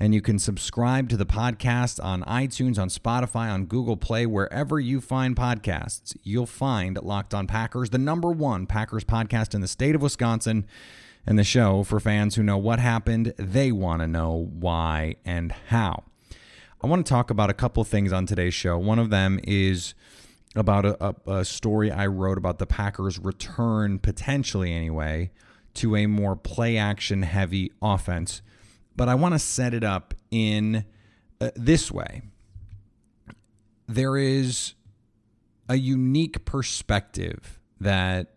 and you can subscribe to the podcast on iTunes, on Spotify, on Google Play, wherever you find podcasts. You'll find Locked On Packers, the number one Packers podcast in the state of Wisconsin and the show for fans who know what happened. They want to know why and how. I want to talk about a couple of things on today's show. One of them is about a, a, a story I wrote about the Packers' return, potentially anyway, to a more play action heavy offense. But I want to set it up in uh, this way there is a unique perspective that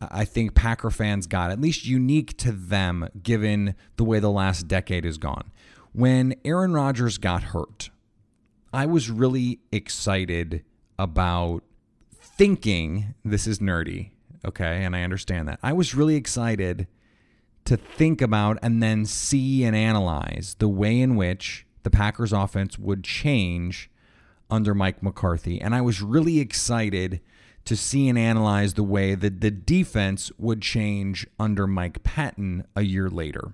I think Packer fans got, at least unique to them, given the way the last decade has gone. When Aaron Rodgers got hurt, I was really excited about thinking this is nerdy, okay? And I understand that. I was really excited to think about and then see and analyze the way in which the Packers offense would change under Mike McCarthy. And I was really excited to see and analyze the way that the defense would change under Mike Pettine a year later.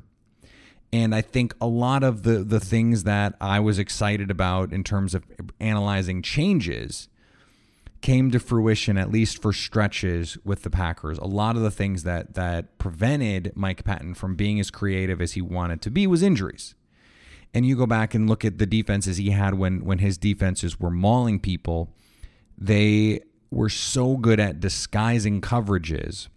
And I think a lot of the the things that I was excited about in terms of analyzing changes came to fruition at least for stretches with the Packers. A lot of the things that that prevented Mike Pettine from being as creative as he wanted to be was injuries. And you go back and look at the defenses he had when when his defenses were mauling people, they were so good at disguising coverages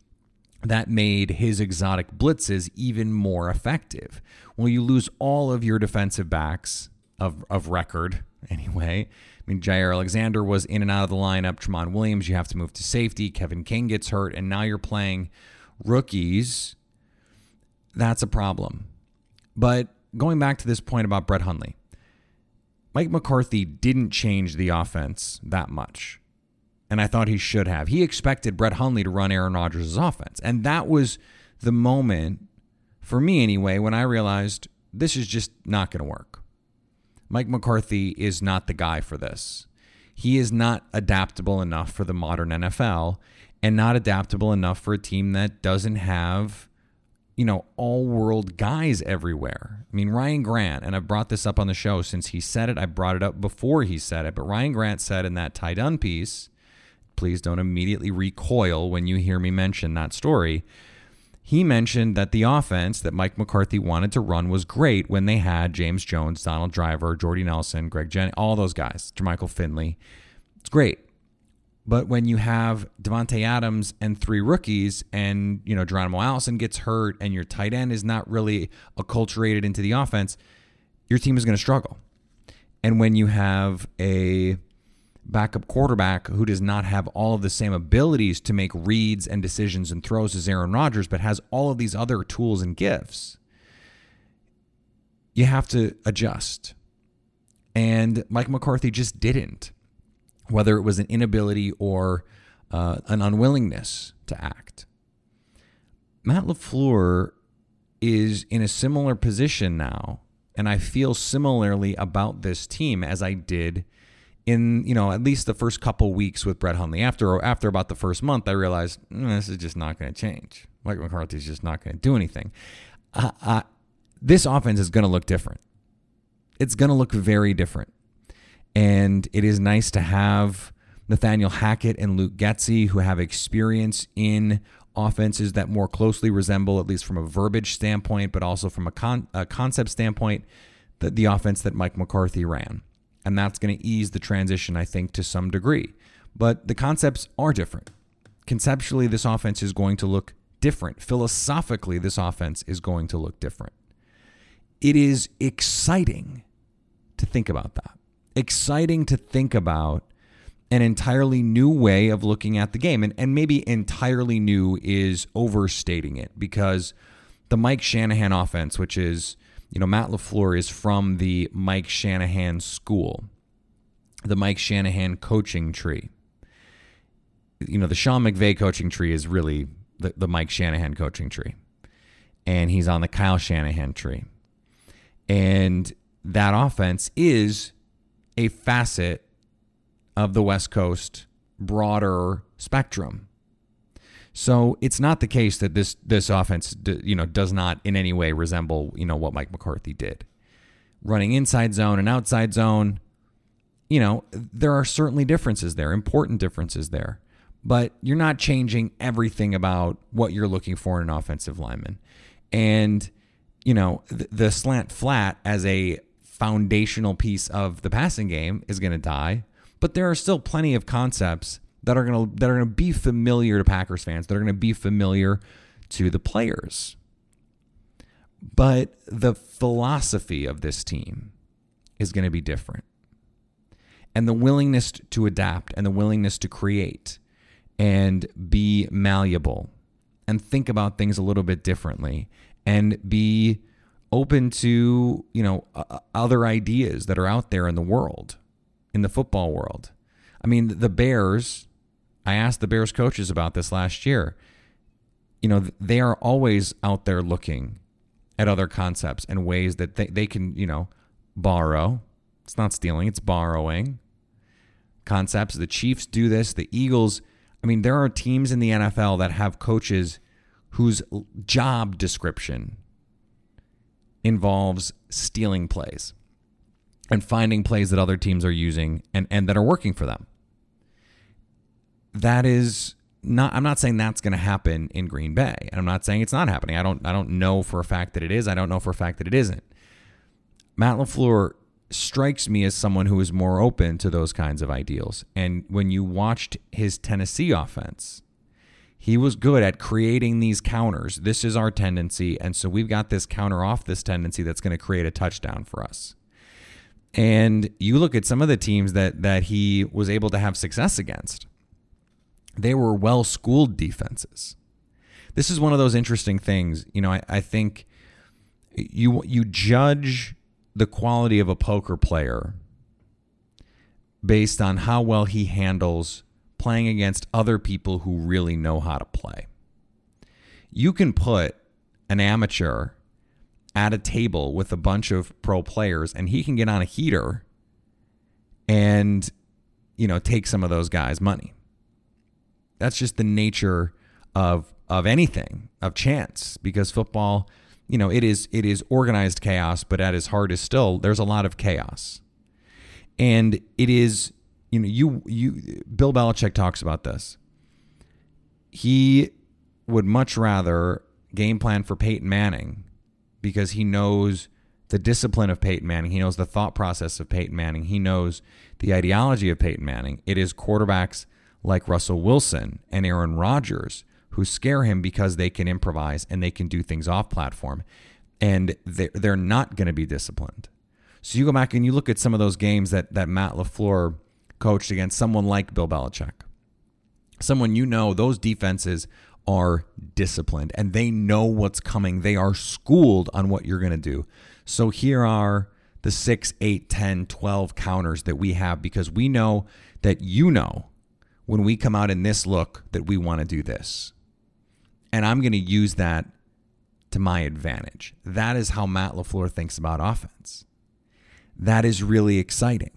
that made his exotic blitzes even more effective. Well, you lose all of your defensive backs of, of record anyway. I mean, Jaire Alexander was in and out of the lineup. Tramon Williams, you have to move to safety. Kevin King gets hurt, and now you're playing rookies. That's a problem. But going back to this point about Brett Hundley, Mike McCarthy didn't change the offense that much and I thought he should have. He expected Brett Hundley to run Aaron Rodgers' offense. And that was the moment, for me anyway, when I realized this is just not going to work. Mike McCarthy is not the guy for this. He is not adaptable enough for the modern NFL and not adaptable enough for a team that doesn't have, you know, all world guys everywhere. I mean, Ryan Grant, and I've brought this up on the show since he said it, I brought it up before he said it, but Ryan Grant said in that Ty Dunne piece please don't immediately recoil when you hear me mention that story. He mentioned that the offense that Mike McCarthy wanted to run was great when they had James Jones, Donald Driver, Jordy Nelson, Greg Jennings, all those guys, Jermichael Finley. It's great. But when you have Davante Adams and three rookies, and you know Geronimo Allison gets hurt, and your tight end is not really acculturated into the offense, your team is going to struggle. And when you have a backup quarterback who does not have all of the same abilities to make reads and decisions and throws as Aaron Rodgers, but has all of these other tools and gifts, you have to adjust. And Mike McCarthy just didn't, whether it was an inability or uh, an unwillingness to act. Matt LaFleur is in a similar position now, and I feel similarly about this team as I did in you know at least the first couple weeks with Brett Hundley. After after about the first month, I realized mm, this is just not going to change. Mike McCarthy is just not going to do anything. Uh, uh, this offense is going to look different. It's going to look very different, and it is nice to have Nathaniel Hackett and Luke Getsy who have experience in offenses that more closely resemble, at least from a verbiage standpoint, but also from a, con- a concept standpoint, the, the offense that Mike McCarthy ran and that's going to ease the transition, I think, to some degree. But the concepts are different. conceptually, this offense is going to look different. Philosophically, this offense is going to look different. It is exciting to think about that. Exciting to think about an entirely new way of looking at the game. And, and maybe entirely new is overstating it because the Mike Shanahan offense, which is, you know, Matt LaFleur is from the Mike Shanahan school, the Mike Shanahan coaching tree. You know, the Sean McVay coaching tree is really the, the Mike Shanahan coaching tree. And he's on the Kyle Shanahan tree. And that offense is a facet of the West Coast broader spectrum. So it's not the case that this this offense you know does not in any way resemble you know what Mike McCarthy did. Running inside zone and outside zone, you know, there are certainly differences there, important differences there. But you're not changing everything about what you're looking for in an offensive lineman. And you know, the, the slant flat as a foundational piece of the passing game is going to die, but there are still plenty of concepts that are to that are to be familiar to Packers fans, that are to be familiar to the players. But the philosophy of this team is going to be different. And the willingness to adapt and the willingness to create and be malleable and think about things a little bit differently and be open to you know other ideas that are out there in the world in the football world i mean the bears i asked the bears coaches about this last year. You know they are always out there looking at other concepts and ways that they, they can you know borrow. It's not stealing it's borrowing concepts. The chiefs do this the eagles i mean there are teams in the nfl that have coaches whose job description involves stealing plays and finding plays that other teams are using and, and that are working for them. That is not I'm not saying that's going to happen in Green Bay. And I'm not saying it's not happening. I don't I don't know for a fact that it is. I don't know for a fact that it isn't. Matt LaFleur strikes me as someone who is more open to those kinds of ideals. And when you watched his Tennessee offense, he was good at creating these counters. This is our tendency. And so we've got this counter off this tendency that's going to create a touchdown for us. And you look at some of the teams that that he was able to have success against. They were well schooled defenses. This is one of those interesting things. You know, I, I think you you judge the quality of a poker player based on how well he handles playing against other people who really know how to play. You can put an amateur at a table with a bunch of pro players and he can get on a heater and you know take some of those guys money. That's just the nature of of anything, of chance because football, you know, it is it is organized chaos, but at its heart is still there's a lot of chaos. And it is you know, you you Bill Belichick talks about this. He would much rather game plan for Peyton Manning because he knows the discipline of Peyton Manning. He knows the thought process of Peyton Manning. He knows the ideology of Peyton Manning. It is quarterbacks like Russell Wilson and Aaron Rodgers who scare him because they can improvise and they can do things off platform. And they're, they're not going to be disciplined. So you go back and you look at some of those games that, that Matt LaFleur coached against someone like Bill Belichick. Someone you know, those defenses are disciplined and they know what's coming. They are schooled on what you're going to do. So here are the 6, 8, 10, 12 counters that we have because we know that you know when we come out in this look that we want to do this. And I'm going to use that to my advantage. That is how Matt LaFleur thinks about offense. That is really exciting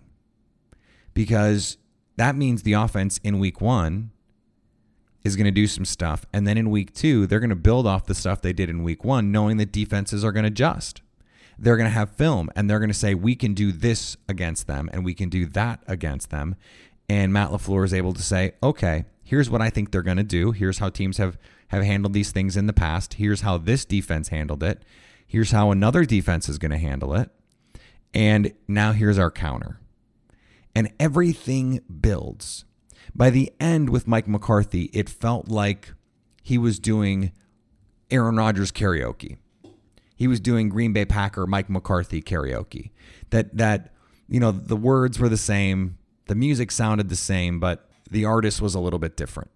because that means the offense in week one is going to do some stuff. And then in week two, they're going to build off the stuff they did in week one, knowing that defenses are going to adjust. They're going to have film and they're going to say, we can do this against them and we can do that against them. And Matt LaFleur is able to say, okay, here's what I think they're going to do. Here's how teams have, have handled these things in the past. Here's how this defense handled it. Here's how another defense is going to handle it. And now here's our counter and everything builds. By the end with Mike McCarthy, it felt like he was doing Aaron Rodgers karaoke. He was doing Green Bay Packer Mike McCarthy karaoke. That that you know the words were the same, the music sounded the same, but the artist was a little bit different.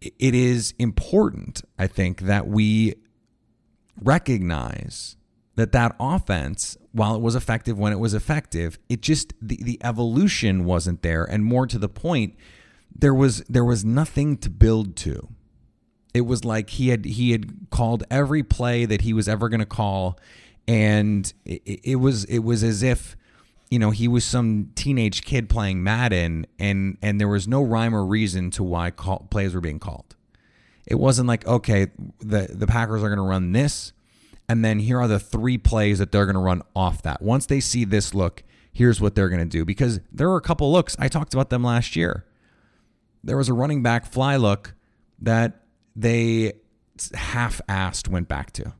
It is important, I think, that we recognize that that offense, while it was effective when it was effective, it just the, the evolution wasn't there, and more to the point, there was there was nothing to build to. It was like he had he had called every play that he was ever going to call, and it, it was it was as if you know he was some teenage kid playing Madden, and and there was no rhyme or reason to why call, plays were being called. It wasn't like okay, the the Packers are going to run this and then here are the three plays that they're going to run off that. Once they see this look, here's what they're going to do. Because there are a couple looks, I talked about them last year. There was a running back fly look that they half assed went back to.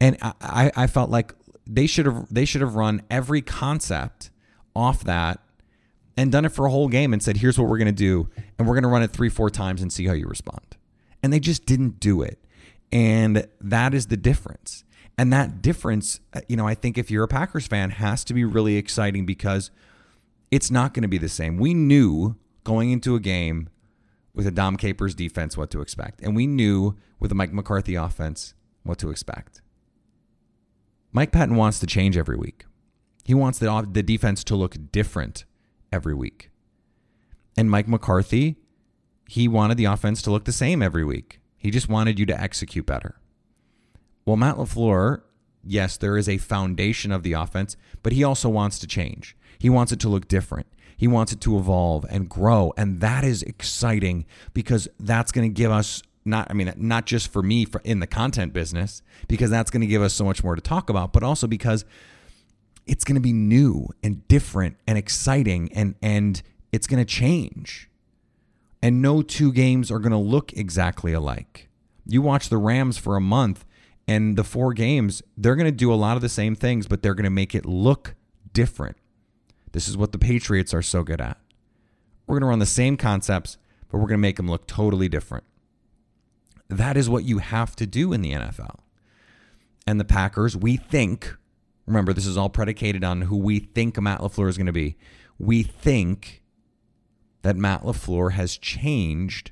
And I, I felt like they should have they should have run every concept off that and done it for a whole game and said, here's what we're gonna do, and we're gonna run it three, four times and see how you respond. And they just didn't do it. And that is the difference. And that difference, uh, you know, I think if you're a Packers fan, has to be really exciting because it's not going to be the same. We knew going into a game with a Dom Capers defense what to expect. And we knew with a Mike McCarthy offense what to expect. Mike Pettine wants to change every week. He wants the, the defense to look different every week. And Mike McCarthy, he wanted the offense to look the same every week. He just wanted you to execute better. Well, Matt LaFleur, yes, there is a foundation of the offense, but he also wants to change. He wants it to look different. He wants it to evolve and grow. And that is exciting because that's going to give us not I mean not just for me for in the content business because that's going to give us so much more to talk about, but also because it's going to be new and different and exciting and and it's going to change and no two games are going to look exactly alike. You watch the Rams for a month, and the four games, they're going to do a lot of the same things, but they're going to make it look different. This is what the Patriots are so good at. We're going to run the same concepts, but we're going to make them look totally different. That is what you have to do in the NFL. And the Packers, we think, remember, this is all predicated on who we think Matt LaFleur is going to be. We think that Matt LaFleur has changed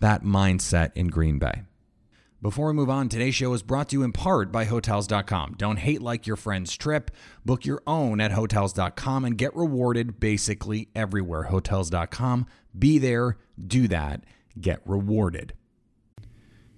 that mindset in Green Bay. Before we move on, today's show is brought to you in part by Hotels.com. Don't hate like your friend's trip. Book your own at Hotels.com and get rewarded basically everywhere. Hotels.com. Be there, do that, get rewarded.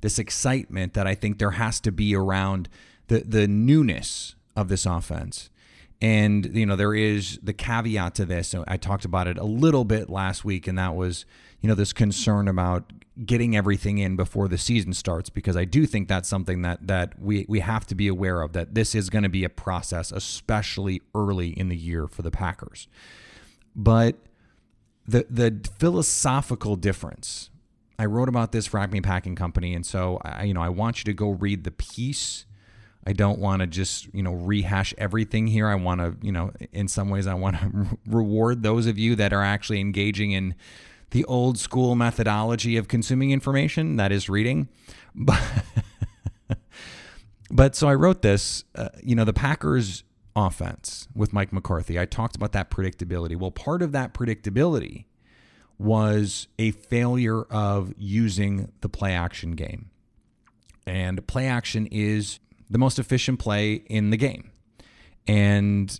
this excitement that I think there has to be around the the newness of this offense And, you know, there is the caveat to this. I talked about it a little bit last week, and that was, you know, this concern about getting everything in before the season starts, because I do think that's something that that we, we have to be aware of, that this is going to be a process, especially early in the year for the Packers. But the the philosophical difference, I wrote about this for Packing Company, and so I, you know, I want you to go read the piece I don't want to just, you know, rehash everything here. I want to, you know, in some ways, I want to reward those of you that are actually engaging in the old school methodology of consuming information, that is reading. But, but so I wrote this, uh, you know, the Packers offense with Mike McCarthy. I talked about that predictability. Well, part of that predictability was a failure of using the play action game. And play action is the most efficient play in the game. And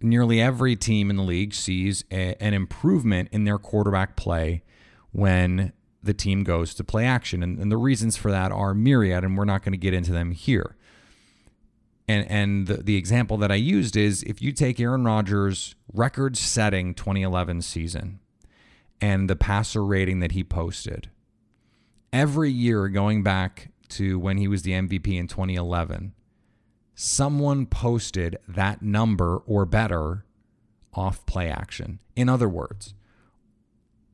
nearly every team in the league sees a, an improvement in their quarterback play when the team goes to play action. And, and the reasons for that are myriad, and we're not going to get into them here. And, and the, the example that I used is if you take Aaron Rodgers' record setting 2011 season and the passer rating that he posted, every year going back to when he was the MVP in 2011, someone posted that number or better off play action. In other words,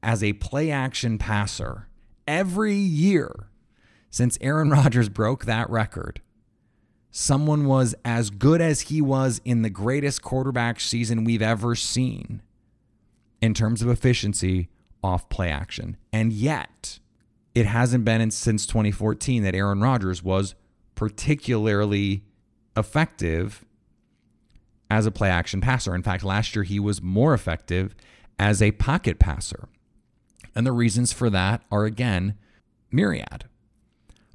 as a play action passer, every year since Aaron Rodgers broke that record, someone was as good as he was in the greatest quarterback season we've ever seen in terms of efficiency off play action. And yet, it hasn't been since 2014 that Aaron Rodgers was particularly effective as a play action passer. In fact, last year he was more effective as a pocket passer. And the reasons for that are again myriad.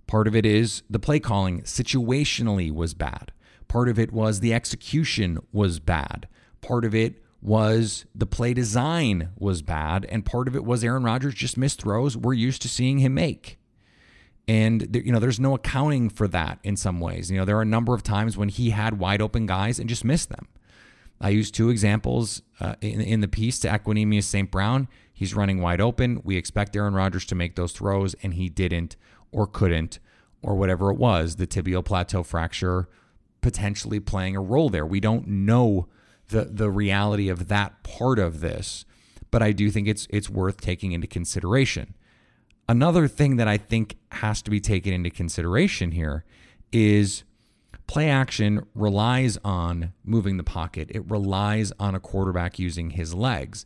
Part of it is the play calling situationally was bad. Part of it was the execution was bad. Part of it was the play design was bad, and part of it was Aaron Rodgers just missed throws we're used to seeing him make. And you know, there's no accounting for that in some ways. You know, there are a number of times when he had wide open guys and just missed them. I used two examples uh, in, in the piece to Equanimeous St. Brown. He's running wide open. We expect Aaron Rodgers to make those throws, and he didn't or couldn't or whatever it was. The tibial plateau fracture potentially playing a role there. We don't know the the reality of that part of this, but I do think it's it's worth taking into consideration. Another thing that I think has to be taken into consideration here is play action relies on moving the pocket. It relies on a quarterback using his legs.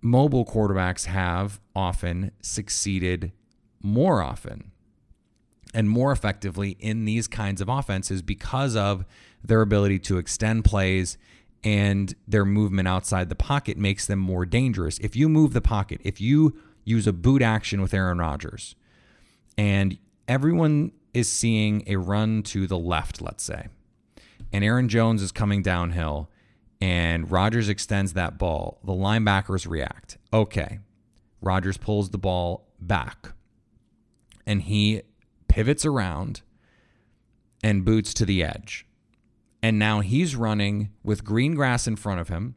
Mobile quarterbacks have often succeeded more often and more effectively in these kinds of offenses because of their ability to extend plays and their movement outside the pocket makes them more dangerous. If you move the pocket, if you use a boot action with Aaron Rodgers, and everyone is seeing a run to the left, let's say, and Aaron Jones is coming downhill, and Rodgers extends that ball, the linebackers react. Okay, Rodgers pulls the ball back, and he pivots around and boots to the edge. And now he's running with green grass in front of him.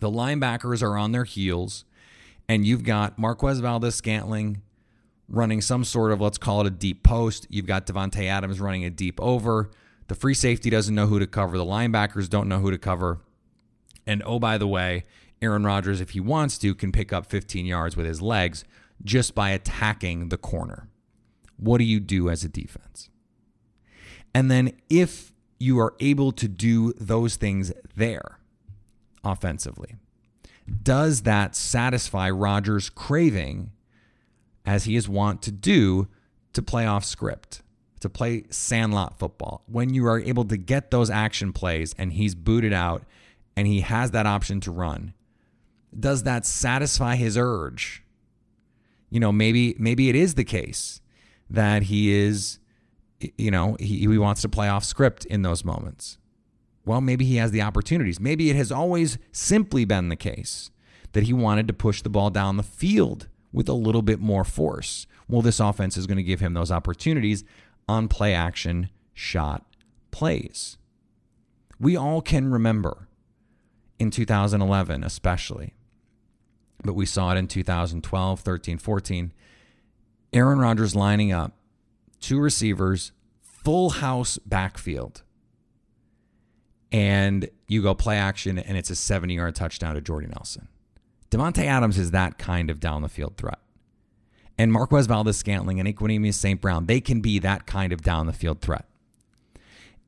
The linebackers are on their heels. And you've got Marquez Valdes Scantling running some sort of, let's call it a deep post. You've got Davante Adams running a deep over. The free safety doesn't know who to cover. The linebackers don't know who to cover. And oh, by the way, Aaron Rodgers, if he wants to, can pick up 15 yards with his legs just by attacking the corner. What do you do as a defense? And then if you are able to do those things there offensively. Does that satisfy Rodgers' craving, as he is wont to do, to play off script, to play sandlot football? When you are able to get those action plays and he's booted out and he has that option to run, does that satisfy his urge? You know, maybe maybe it is the case that he is you know, he, he wants to play off script in those moments. Well, maybe he has the opportunities. Maybe it has always simply been the case that he wanted to push the ball down the field with a little bit more force. Well, this offense is going to give him those opportunities on play action shot plays. We all can remember in 2011, especially, but we saw it in 2012, 13, 14. Aaron Rodgers lining up two receivers, full house backfield. And you go play action, and it's a 70 yard touchdown to Jordy Nelson. Davante Adams is that kind of down the field threat. And Marquez Valdes Scantling and Equanimeous St. Brown, they can be that kind of down the field threat.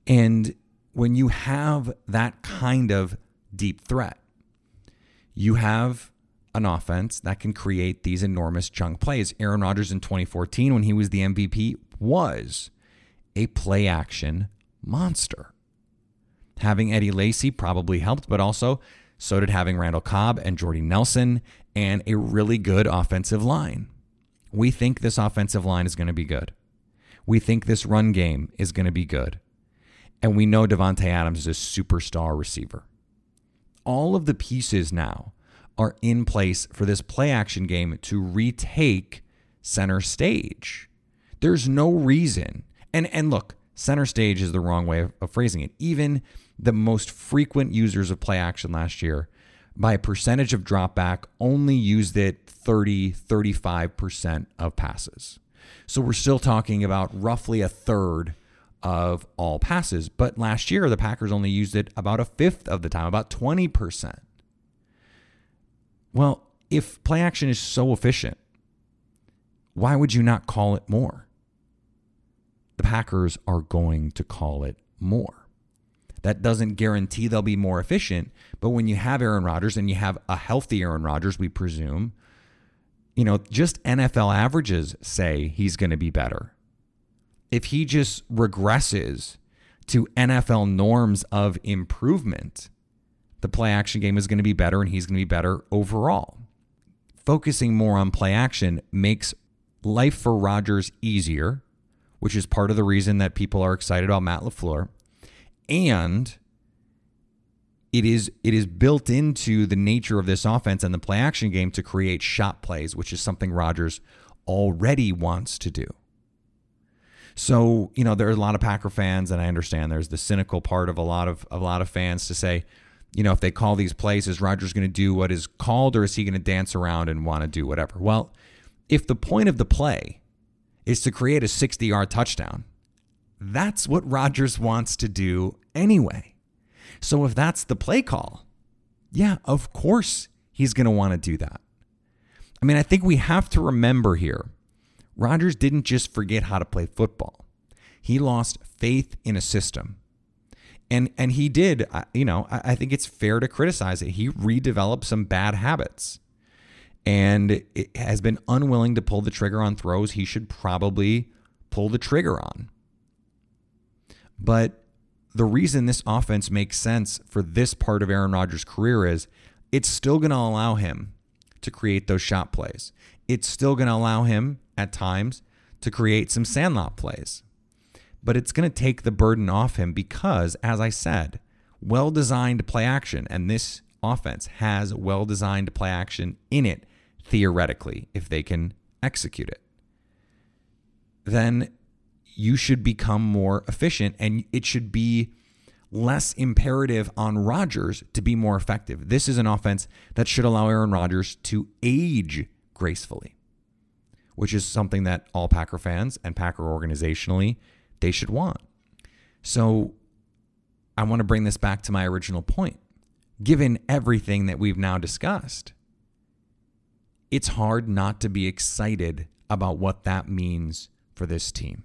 And when you have that kind of deep threat, you have an offense that can create these enormous chunk plays. Aaron Rodgers in 2014, when he was the MVP, was a play action monster. Having Eddie Lacy probably helped, but also so did having Randall Cobb and Jordy Nelson and a really good offensive line. We think this offensive line is going to be good. We think this run game is going to be good. And we know Davante Adams is a superstar receiver. All of the pieces now are in place for this play action game to retake center stage. There's no reason. And and look, center stage is the wrong way of, of phrasing it. Even the most frequent users of play action last year by a percentage of dropback only used it 30 35% of passes. So we're still talking about roughly a third of all passes, but last year the Packers only used it about a fifth of the time, about 20%. Well, if play action is so efficient, why would you not call it more? The Packers are going to call it more. That doesn't guarantee they'll be more efficient, but when you have Aaron Rodgers and you have a healthy Aaron Rodgers, we presume, you know, just NFL averages say he's going to be better. If he just regresses to NFL norms of improvement, the play action game is going to be better and he's going to be better overall. Focusing more on play action makes life for Rodgers easier, which is part of the reason that people are excited about Matt LaFleur. And it is it is built into the nature of this offense and the play action game to create shot plays, which is something Rodgers already wants to do. So, you know, there are a lot of Packer fans, and I understand there's the cynical part of a lot of a lot of fans to say, you know, if they call these plays, is Rodgers going to do what is called or is he going to dance around and want to do whatever? Well, if the point of the play is to create a 60 yard touchdown, that's what Rodgers wants to do anyway. So if that's the play call, yeah, of course he's going to want to do that. I mean, I think we have to remember here Rodgers didn't just forget how to play football, he lost faith in a system. And and he did you know I, think it's fair to criticize it. He redeveloped some bad habits and it has been unwilling to pull the trigger on throws he should probably pull the trigger on but the reason this offense makes sense for this part of Aaron Rodgers' career is it's still going to allow him to create those shot plays. It's still going to allow him at times to create some sandlot plays but it's going to take the burden off him because, as I said, well designed play action, and this offense has well designed play action in it, theoretically, if they can execute it. Then you should become more efficient, and it should be less imperative on Rodgers to be more effective. This is an offense that should allow Aaron Rodgers to age gracefully, which is something that all Packer fans and Packer organizationally they should want. So I want to bring this back to my original point. Given everything that we've now discussed, it's hard not to be excited about what that means for this team.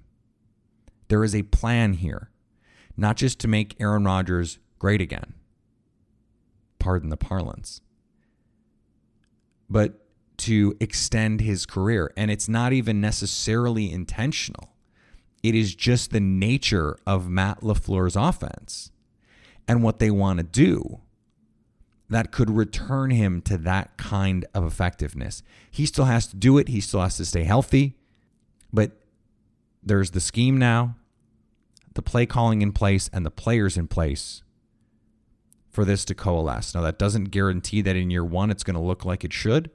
There is a plan here, not just to make Aaron Rodgers great again, pardon the parlance, but to extend his career. And it's not even necessarily intentional. It is just the nature of Matt LaFleur's offense and what they want to do that could return him to that kind of effectiveness. He still has to do it, he still has to stay healthy, but there's the scheme now, the play calling in place, and the players in place for this to coalesce. Now, that doesn't guarantee that in year one it's going to look like it should.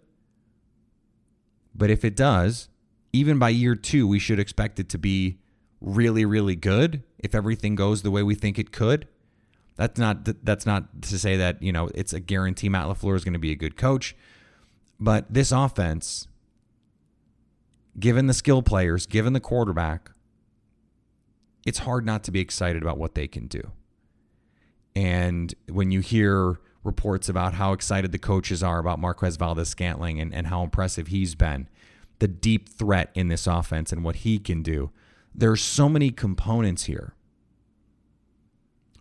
But if it does, even by year two, we should expect it to be really, really good if everything goes the way we think it could. That's not that's not to say that you know it's a guarantee Matt Lafleur is going to be a good coach, but this offense, given the skill players, given the quarterback, it's hard not to be excited about what they can do. And when you hear reports about how excited the coaches are about Marquez Valdes Scantling and, and how impressive he's been, the deep threat in this offense and what he can do. There's so many components here.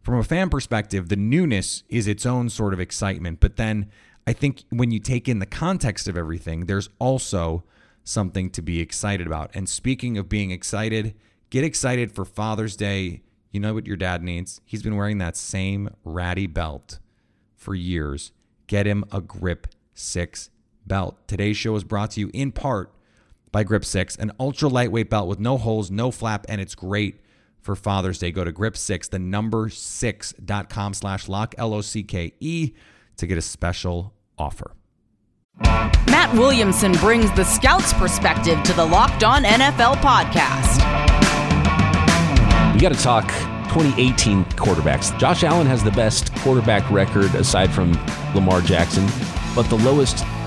From a fan perspective, the newness is its own sort of excitement. But then I think when you take in the context of everything, there's also something to be excited about. And speaking of being excited, get excited for Father's Day. You know what your dad needs? He's been wearing that same ratty belt for years. Get him a Grip 6 belt. Today's show is brought to you in part by Grip 6, an ultra lightweight belt with no holes, no flap, and it's great for Father's Day. Go to Grip 6, the number 6.com slash lock, L O C K E, to get a special offer. Matt Williamson brings the scout's perspective to the Locked On NFL podcast. We got to talk 2018 quarterbacks. Josh Allen has the best quarterback record aside from Lamar Jackson, but the lowest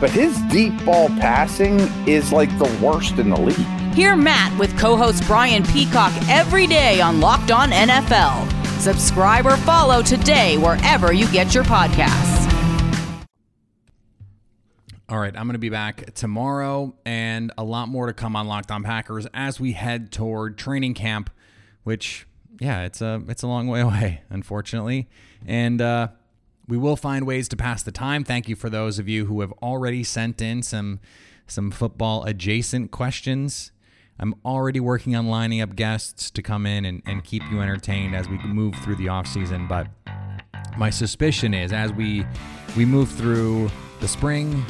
but his deep ball passing is like the worst in the league. Hear Matt with co host Brian Peacock every day on Locked On NFL. Subscribe or follow today wherever you get your podcasts. All right, I'm going to be back tomorrow and a lot more to come on Locked On Packers as we head toward training camp, which yeah, it's a it's a long way away, unfortunately. And uh we will find ways to pass the time. Thank you for those of you who have already sent in some some football adjacent questions. I'm already working on lining up guests to come in and, and keep you entertained as we move through the off season. But my suspicion is as we we move through the spring,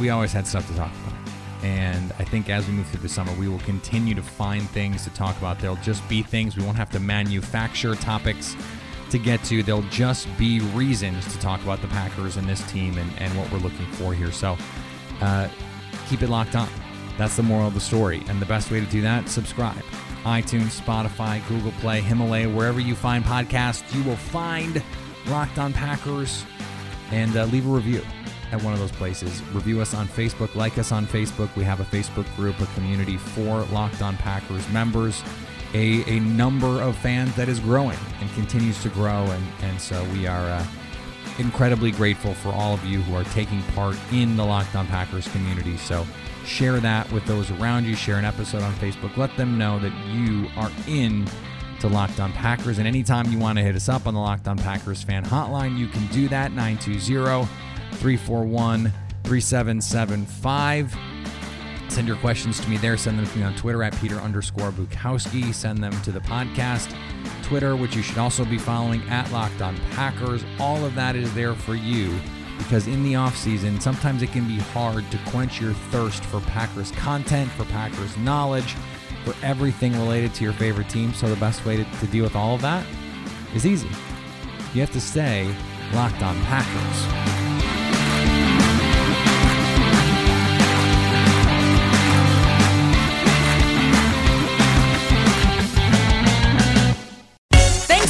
we always had stuff to talk about. And I think as we move through the summer, we will continue to find things to talk about. There'll just be things. We won't have to manufacture topics to get to. There'll just be reasons to talk about the Packers and this team and, and what we're looking for here. So uh, keep it locked on. That's the moral of the story. And the best way to do that, subscribe. iTunes, Spotify, Google Play, Himalaya, wherever you find podcasts, you will find Locked On Packers and uh, leave a review at one of those places. Review us on Facebook, like us on Facebook. We have a Facebook group, a community for Locked On Packers members a, a number of fans that is growing and continues to grow. And, and so we are uh, incredibly grateful for all of you who are taking part in the Locked On Packers community. So share that with those around you. Share an episode on Facebook. Let them know that you are in to Locked On Packers. And anytime you want to hit us up on the Locked On Packers fan hotline, you can do that 920 341 3775. Send your questions to me there. Send them to me on Twitter at Peter underscore Bukowski. Send them to the podcast Twitter, which you should also be following at Locked On Packers. All of that is there for you because in the off season, sometimes it can be hard to quench your thirst for Packers content, for Packers knowledge, for everything related to your favorite team. So the best way to, to deal with all of that is easy. You have to stay locked on Packers.